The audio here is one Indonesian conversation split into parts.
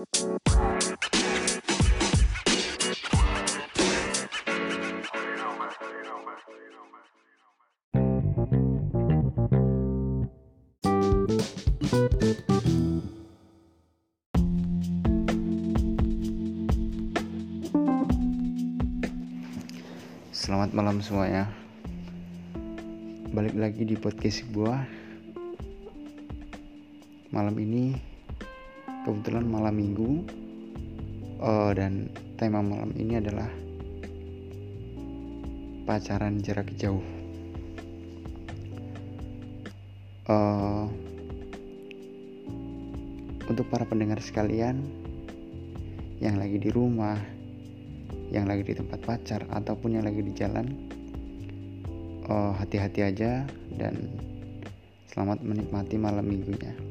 Selamat malam semuanya. Balik lagi di podcast gue Malam ini Kebetulan malam minggu uh, Dan tema malam ini adalah Pacaran jarak jauh. Uh, Untuk para pendengar sekalian Yang lagi di rumah yang lagi di tempat pacar ataupun yang lagi di jalan oh, hati-hati aja dan selamat menikmati malam minggunya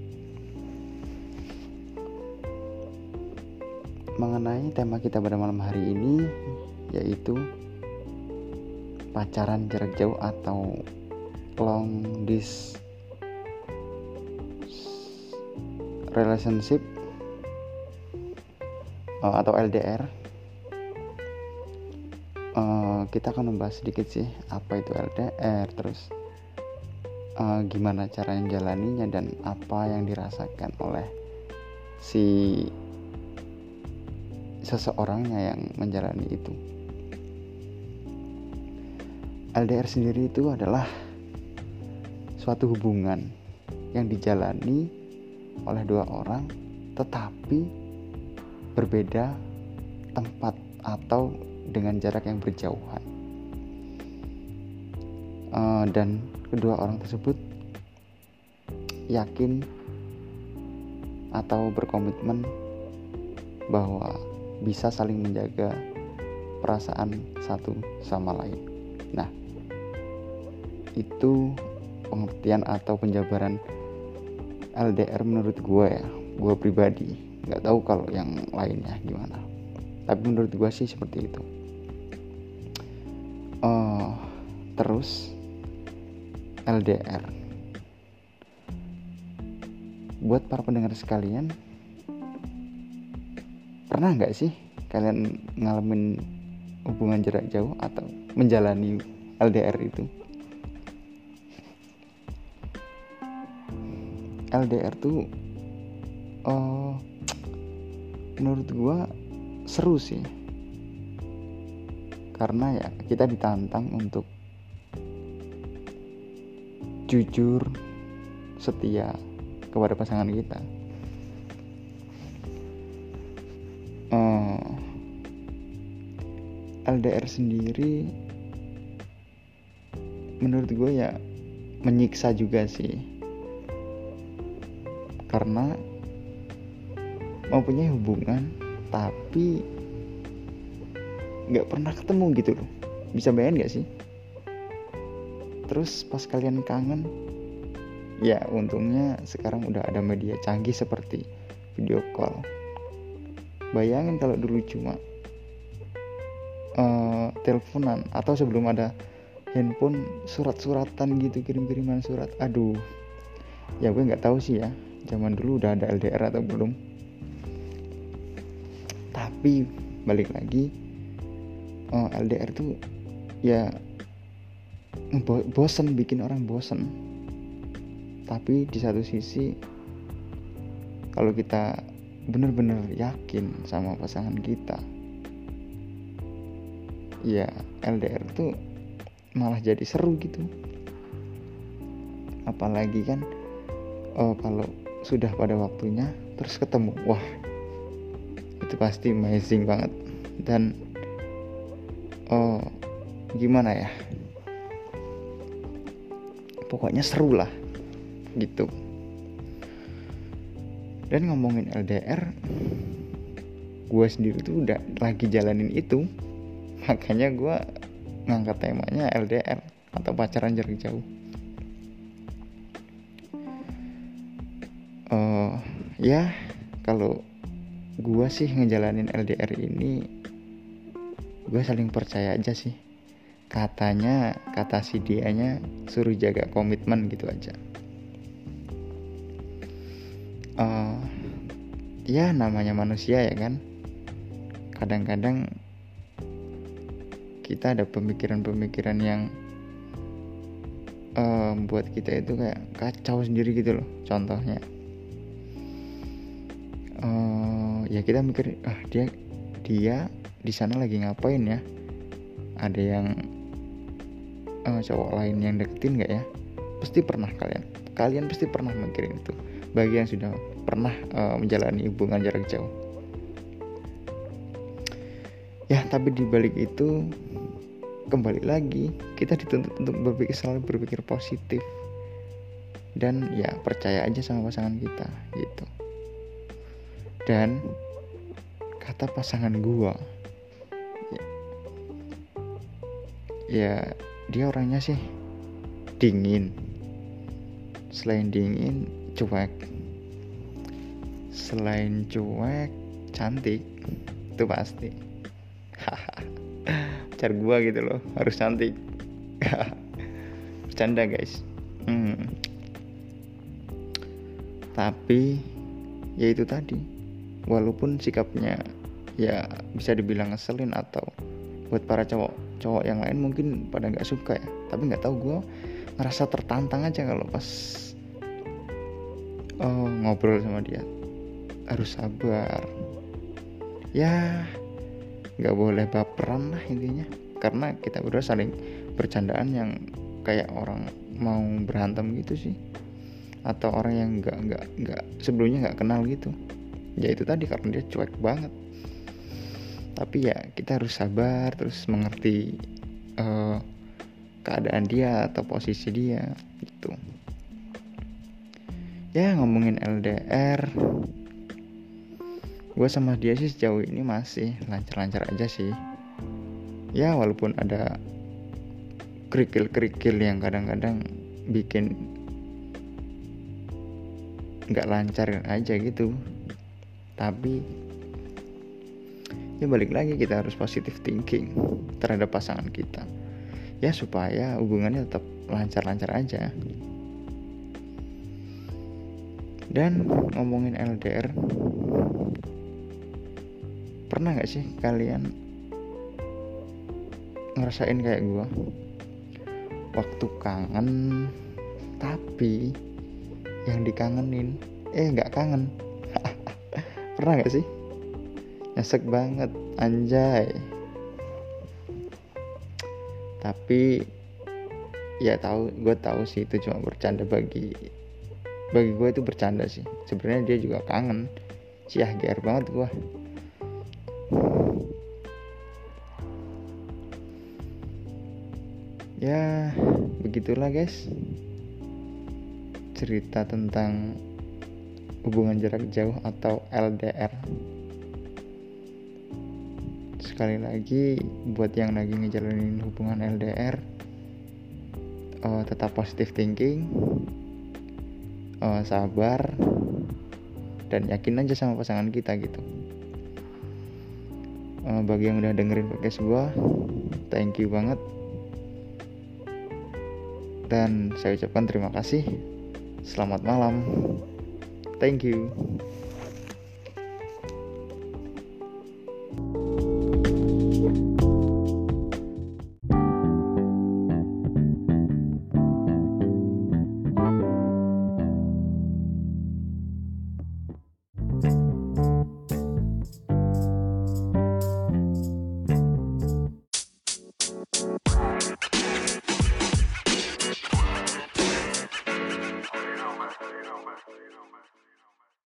mengenai tema kita pada malam hari ini yaitu pacaran jarak jauh atau long distance relationship oh, atau LDR uh, kita akan membahas sedikit sih apa itu LDR terus uh, gimana cara yang jalaninya dan apa yang dirasakan oleh si seseorangnya yang menjalani itu. LDR sendiri itu adalah suatu hubungan yang dijalani oleh dua orang tetapi berbeda tempat atau dengan jarak yang berjauhan. Uh, dan kedua orang tersebut yakin atau berkomitmen bahwa bisa saling menjaga perasaan satu sama lain. Nah, itu pengertian atau penjabaran LDR menurut gue ya, gue pribadi. Nggak tahu kalau yang lainnya gimana. Tapi menurut gue sih seperti itu uh, terus LDR buat para pendengar sekalian pernah nggak sih kalian ngalamin hubungan jarak jauh atau menjalani LDR itu? LDR tuh uh, menurut gua seru sih. Karena ya kita ditantang untuk jujur setia kepada pasangan kita LDR sendiri menurut gue ya menyiksa juga sih. Karena mempunyai hubungan tapi nggak pernah ketemu gitu loh. Bisa bayangin gak sih? Terus pas kalian kangen ya untungnya sekarang udah ada media canggih seperti video call. Bayangin kalau dulu cuma uh, teleponan atau sebelum ada handphone surat-suratan gitu kirim-kiriman surat. Aduh ya gue nggak tahu sih ya zaman dulu udah ada LDR atau belum. Tapi balik lagi oh, LDR tuh ya bosen bikin orang bosen. Tapi di satu sisi kalau kita benar-benar yakin sama pasangan kita ya LDR tuh malah jadi seru gitu. Apalagi kan oh kalau sudah pada waktunya terus ketemu wah itu pasti amazing banget. Dan oh gimana ya? Pokoknya seru lah gitu. Dan ngomongin LDR gue sendiri tuh udah lagi jalanin itu makanya gue ngangkat temanya LDR atau pacaran jarak jauh. Uh, ya kalau gue sih ngejalanin LDR ini gue saling percaya aja sih. Katanya kata si dianya suruh jaga komitmen gitu aja. Uh, ya namanya manusia ya kan. Kadang-kadang kita ada pemikiran-pemikiran yang um, buat kita itu kayak kacau sendiri gitu loh contohnya. Uh, ya kita mikir ah dia dia di sana lagi ngapain ya? Ada yang uh, cowok lain yang deketin nggak ya? Pasti pernah kalian kalian pasti pernah mikirin itu. Bagi yang sudah pernah uh, menjalani hubungan jarak jauh. Ya tapi di balik itu kembali lagi kita dituntut untuk berpikir selalu berpikir positif. Dan ya percaya aja sama pasangan kita gitu. Dan kata pasangan gua ya, ya dia orangnya sih dingin. Selain dingin cuek. Selain cuek cantik itu pasti pacar gua gitu loh harus cantik. Bercanda guys. Hmm. tapi ya itu tadi. Walaupun sikapnya ya bisa dibilang ngeselin atau buat para cowok cowok yang lain mungkin pada nggak suka ya. Tapi nggak tahu gue ngerasa tertantang aja kalau pas oh, ngobrol sama dia. Harus sabar. Ya nggak boleh baperan lah intinya. Karena kita berdua saling bercandaan yang kayak orang mau berantem gitu sih. Atau orang yang nggak nggak nggak sebelumnya nggak kenal gitu. Ya itu tadi karena dia cuek banget. Tapi ya kita harus sabar terus mengerti uh, keadaan dia atau posisi dia gitu. Ya ngomongin LDR gue sama dia sih sejauh ini masih lancar-lancar aja sih. Ya walaupun ada kerikil-kerikil yang kadang-kadang bikin nggak lancar aja gitu. Tapi ya balik lagi kita harus positif thinking terhadap pasangan kita. Ya supaya hubungannya tetap lancar-lancar aja. Dan ngomongin LDR pernah nggak sih kalian ngerasain kayak gue waktu kangen tapi yang dikangenin eh nggak kangen. Pernah nggak sih? Nyesek banget anjay. Tapi ya tahu gue tahu sih itu cuma bercanda bagi bagi gue itu bercanda sih. Sebenarnya dia juga kangen. Sih ah banget gue ya begitulah guys. Cerita tentang hubungan jarak jauh atau LDR sekali lagi buat yang lagi ngejalanin hubungan LDR uh, tetap positive thinking uh, sabar dan yakin aja sama pasangan kita gitu. Uh, bagi yang udah dengerin podcast gua thank you banget dan saya ucapkan terima kasih. Selamat malam. Thank you.